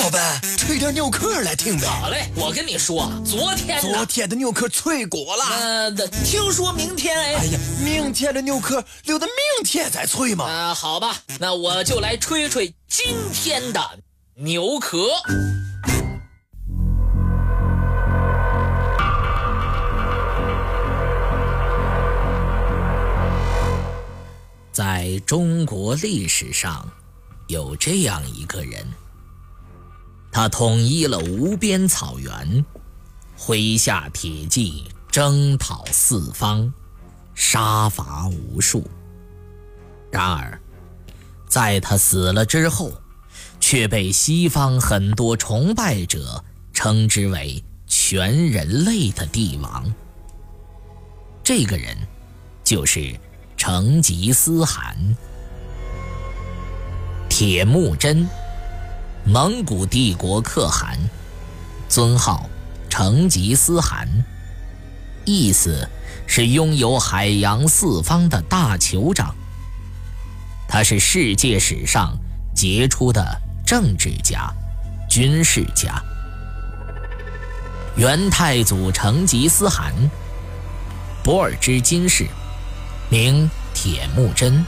老板，吹点牛壳来听呗。好嘞，我跟你说，昨天昨天的牛壳脆骨了。呃，听说明天哎。哎呀，明天的牛壳留到明天再吹嘛。啊，好吧，那我就来吹吹今天的牛壳。在中国历史上，有这样一个人。他统一了无边草原，麾下铁骑征讨四方，杀伐无数。然而，在他死了之后，却被西方很多崇拜者称之为全人类的帝王。这个人，就是成吉思汗，铁木真。蒙古帝国可汗，尊号成吉思汗，意思是拥有海洋四方的大酋长。他是世界史上杰出的政治家、军事家。元太祖成吉思汗，博尔之金氏，名铁木真，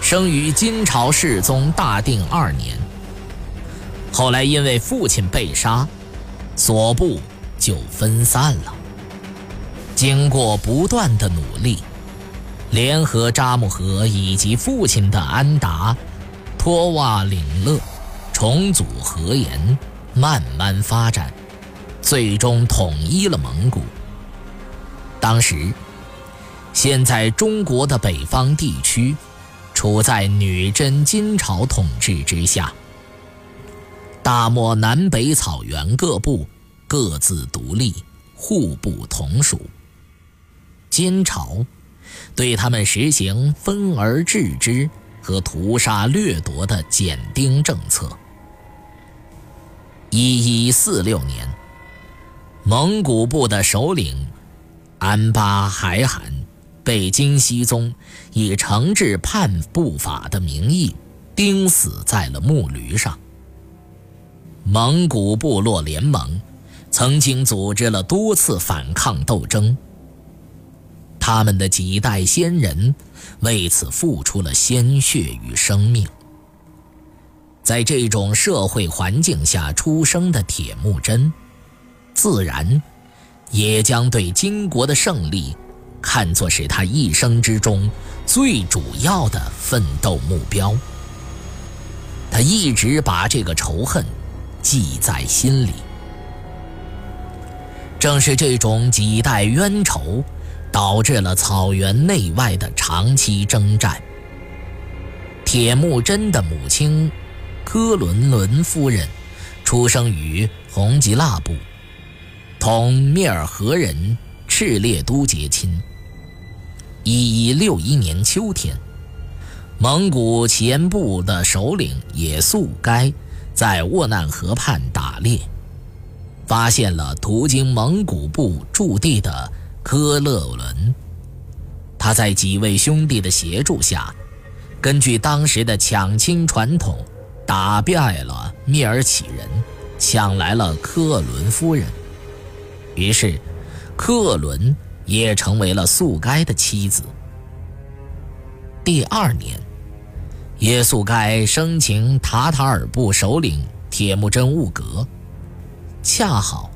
生于金朝世宗大定二年。后来因为父亲被杀，所部就分散了。经过不断的努力，联合扎木合以及父亲的安达、托瓦领勒，重组合言，慢慢发展，最终统一了蒙古。当时，现在中国的北方地区，处在女真金朝统治之下。大漠南北草原各部各自独立，互不统属。金朝对他们实行分而治之和屠杀掠夺的减丁政策。一一四六年，蒙古部的首领安巴海罕被金熙宗以惩治叛不法的名义钉死在了木驴上。蒙古部落联盟曾经组织了多次反抗斗争，他们的几代先人为此付出了鲜血与生命。在这种社会环境下出生的铁木真，自然也将对金国的胜利看作是他一生之中最主要的奋斗目标。他一直把这个仇恨。记在心里。正是这种几代冤仇，导致了草原内外的长期征战。铁木真的母亲科伦伦夫人，出生于红吉腊部，同蔑尔河人赤烈都结亲。一一六一年秋天，蒙古前部的首领也速该。在沃难河畔打猎，发现了途经蒙古部驻地的科勒伦。他在几位兄弟的协助下，根据当时的抢亲传统，打败了蔑尔乞人，抢来了科伦夫人。于是，科伦也成为了速该的妻子。第二年。耶速该生擒塔塔尔部首领铁木真兀格，恰好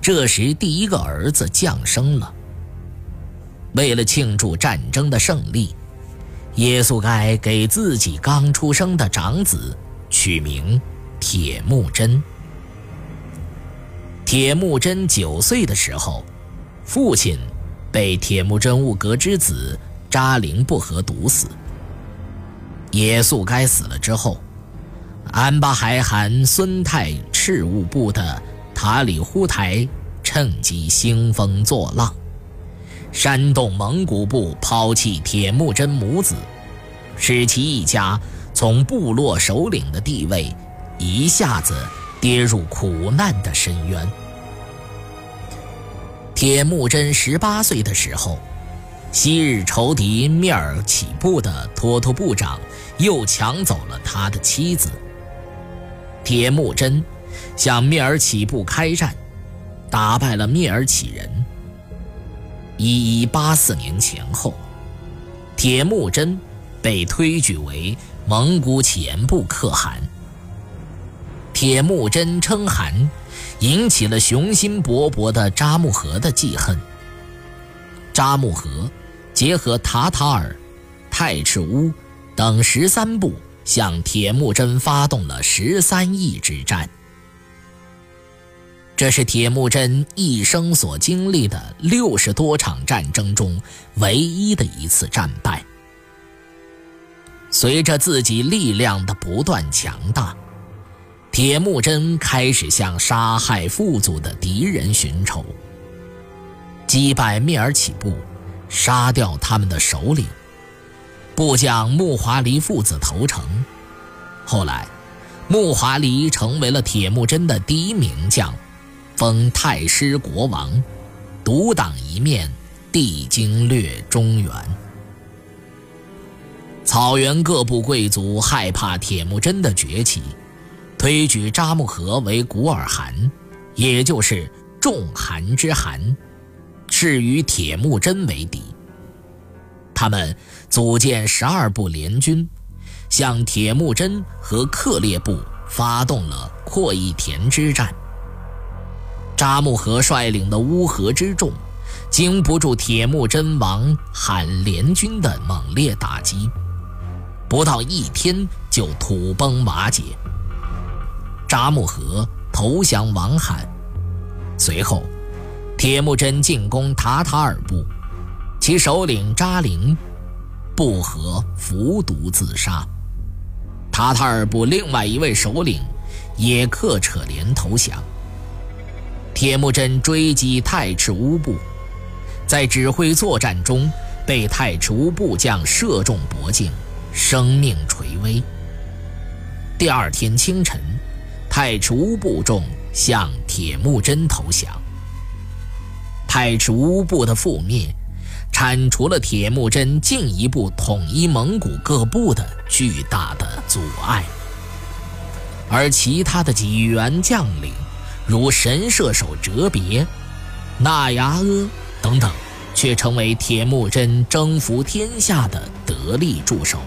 这时第一个儿子降生了。为了庆祝战争的胜利，耶速该给自己刚出生的长子取名铁木真。铁木真九岁的时候，父亲被铁木真兀格之子扎陵不和毒死。耶速该死了之后，安巴海汗孙泰赤兀部的塔里忽台趁机兴风作浪，煽动蒙古部抛弃铁木真母子，使其一家从部落首领的地位一下子跌入苦难的深渊。铁木真十八岁的时候。昔日仇敌蔑尔乞部的托托部长又抢走了他的妻子。铁木真向蔑尔乞部开战，打败了蔑尔乞人。一一八四年前后，铁木真被推举为蒙古乞颜部可汗。铁木真称汗，引起了雄心勃勃的扎木合的记恨。扎木合结合塔塔尔、太赤乌等十三部，向铁木真发动了十三翼之战。这是铁木真一生所经历的六十多场战争中唯一的一次战败。随着自己力量的不断强大，铁木真开始向杀害父祖的敌人寻仇。击败蔑尔乞部，杀掉他们的首领，部将木华黎父子投诚。后来，木华黎成为了铁木真的第一名将，封太师国王，独当一面，地经略中原。草原各部贵族害怕铁木真的崛起，推举扎木合为古尔汗，也就是众汗之汗。是与铁木真为敌。他们组建十二部联军，向铁木真和克烈部发动了阔义田之战。扎木合率领的乌合之众，经不住铁木真王罕联军的猛烈打击，不到一天就土崩瓦解。扎木合投降王罕，随后。铁木真进攻塔塔尔部，其首领扎陵不和服毒自杀。塔塔尔部另外一位首领也克扯连投降。铁木真追击太赤乌部，在指挥作战中被太赤乌部将射中脖颈，生命垂危。第二天清晨，太赤乌部众向铁木真投降。太赤乌部的覆灭，铲除了铁木真进一步统一蒙古各部的巨大的阻碍，而其他的几员将领，如神射手哲别、纳牙阿等等，却成为铁木真征服天下的得力助手。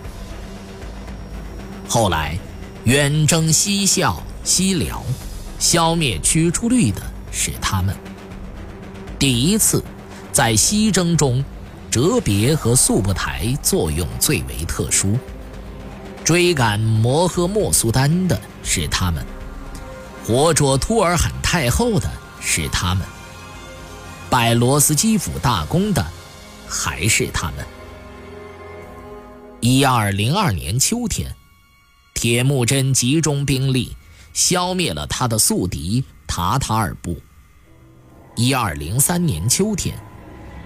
后来，远征西校、西辽，消灭驱逐率的是他们。第一次，在西征中，哲别和速不台作用最为特殊。追赶摩诃末苏丹的是他们，活捉突尔罕太后的是他们，拜罗斯基辅大公的还是他们。一二零二年秋天，铁木真集中兵力，消灭了他的宿敌塔塔尔部。一二零三年秋天，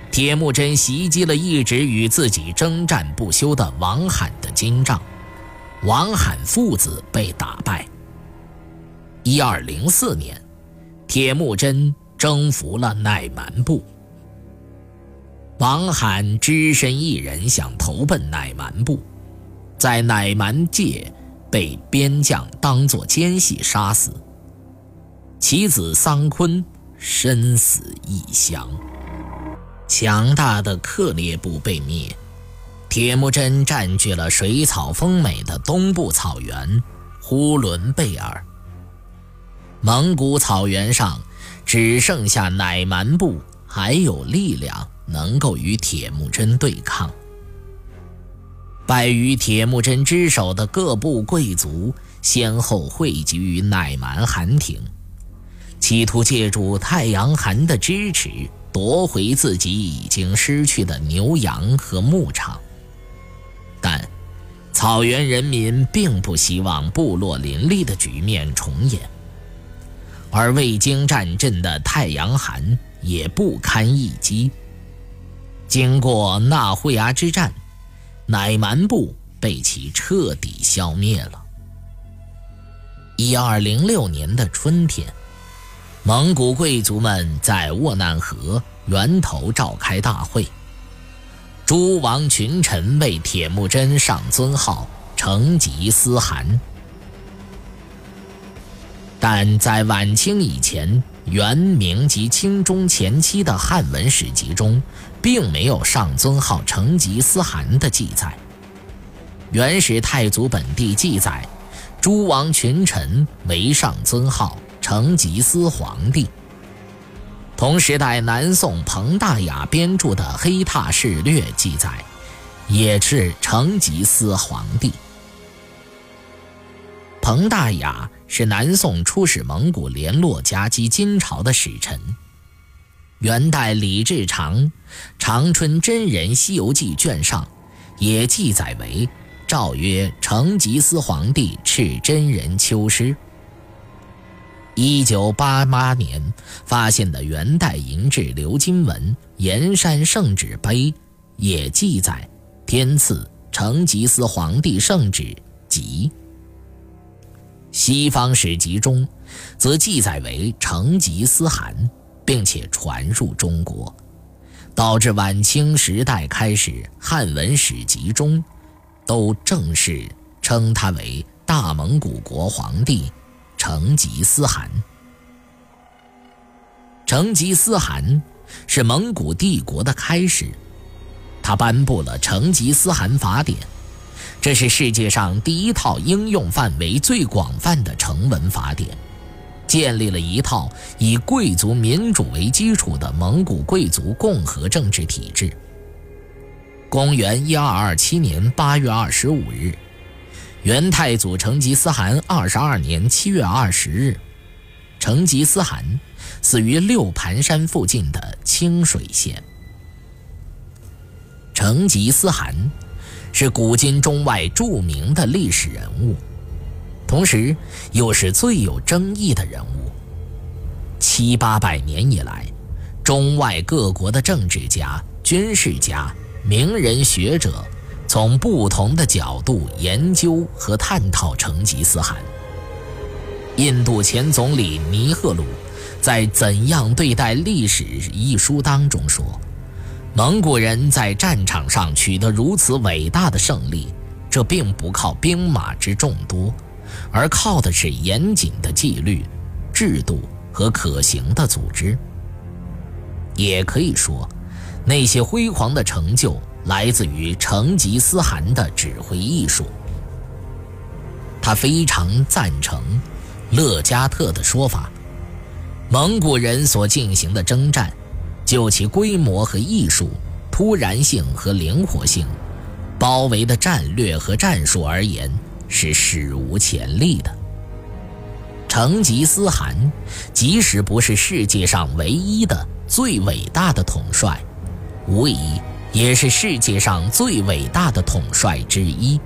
铁木真袭击了一直与自己征战不休的王罕的金帐，王罕父子被打败。一二零四年，铁木真征服了乃蛮部，王罕只身一人想投奔乃蛮部，在乃蛮界被边将当作奸细杀死，其子桑坤。身死异乡，强大的克烈部被灭，铁木真占据了水草丰美的东部草原呼伦贝尔。蒙古草原上只剩下乃蛮部还有力量能够与铁木真对抗。败于铁木真之手的各部贵族先后汇集于乃蛮汗庭。企图借助太阳寒的支持夺回自己已经失去的牛羊和牧场，但草原人民并不希望部落林立的局面重演，而未经战阵的太阳寒也不堪一击。经过纳呼牙之战，乃蛮部被其彻底消灭了。一二零六年的春天。蒙古贵族们在沃难河源头召开大会，诸王群臣为铁木真上尊号，成吉思汗。但在晚清以前，元、明及清中前期的汉文史籍中，并没有上尊号成吉思汗的记载。元始太祖本地记载，诸王群臣为上尊号成吉思皇帝。同时代南宋彭大雅编著的《黑闼事略》记载，也是成吉思皇帝。彭大雅是南宋出使蒙古联络夹击金朝的使臣。元代李志长《长春真人西游记》卷上也记载为诏曰：“成吉思皇帝敕真人秋师。”一九八八年发现的元代银制鎏金文《盐山圣旨碑》也记载天赐成吉思皇帝圣旨吉。西方史籍中，则记载为成吉思汗，并且传入中国，导致晚清时代开始，汉文史籍中都正式称他为大蒙古国皇帝成吉思汗。成吉思汗是蒙古帝国的开始，他颁布了《成吉思汗法典》。这是世界上第一套应用范围最广泛的成文法典，建立了一套以贵族民主为基础的蒙古贵族共和政治体制。公元一二二七年八月二十五日，元太祖成吉思汗二十二年七月二十日，成吉思汗死于六盘山附近的清水县。成吉思汗。是古今中外著名的历史人物，同时又是最有争议的人物。七八百年以来，中外各国的政治家、军事家、名人学者，从不同的角度研究和探讨成吉思汗。印度前总理尼赫鲁在《怎样对待历史》一书当中说。蒙古人在战场上取得如此伟大的胜利，这并不靠兵马之众多，而靠的是严谨的纪律、制度和可行的组织。也可以说，那些辉煌的成就来自于成吉思汗的指挥艺术。他非常赞成勒加特的说法：蒙古人所进行的征战。就其规模和艺术、突然性和灵活性、包围的战略和战术而言，是史无前例的。成吉思汗即使不是世界上唯一的最伟大的统帅，无疑也是世界上最伟大的统帅之一。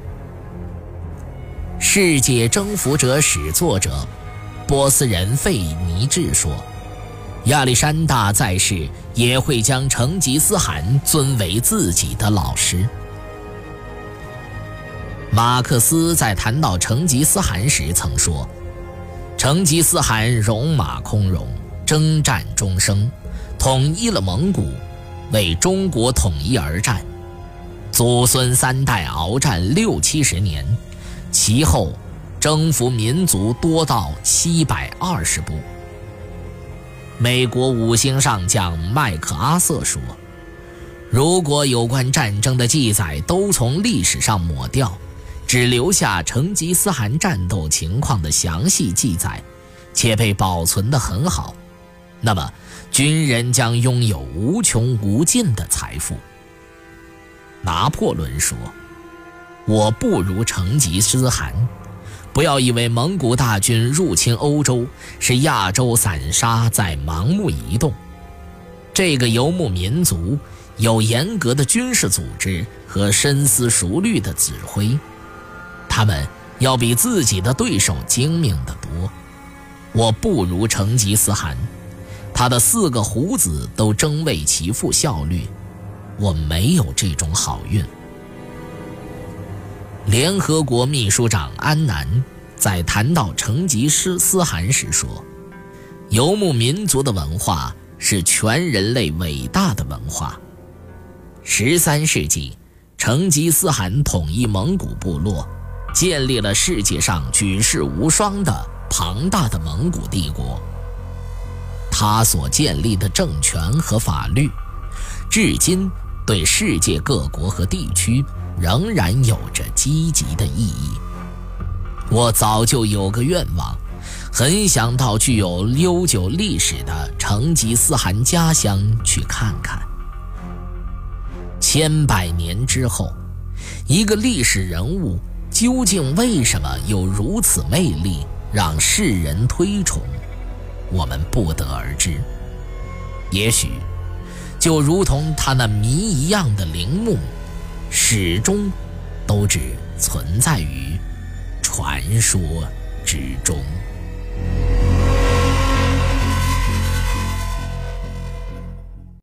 世界征服者史作者波斯人费尼治说。亚历山大在世也会将成吉思汗尊为自己的老师。马克思在谈到成吉思汗时曾说：“成吉思汗戎马崆峒，征战终生，统一了蒙古，为中国统一而战，祖孙三代鏖战六七十年，其后征服民族多到七百二十部。”美国五星上将麦克阿瑟说：“如果有关战争的记载都从历史上抹掉，只留下成吉思汗战斗情况的详细记载，且被保存得很好，那么军人将拥有无穷无尽的财富。”拿破仑说：“我不如成吉思汗。”不要以为蒙古大军入侵欧洲是亚洲散沙在盲目移动，这个游牧民族有严格的军事组织和深思熟虑的指挥，他们要比自己的对手精明得多。我不如成吉思汗，他的四个胡子都争为其父效力，我没有这种好运。联合国秘书长安南在谈到成吉思汗时说：“游牧民族的文化是全人类伟大的文化。十三世纪，成吉思汗统一蒙古部落，建立了世界上举世无双的庞大的蒙古帝国。他所建立的政权和法律，至今对世界各国和地区仍然有着积极的意义。我早就有个愿望，很想到具有悠久历史的成吉思汗家乡去看看。千百年之后，一个历史人物究竟为什么有如此魅力，让世人推崇？我们不得而知。也许，就如同他那谜一样的陵墓，始终都只存在于传说之中。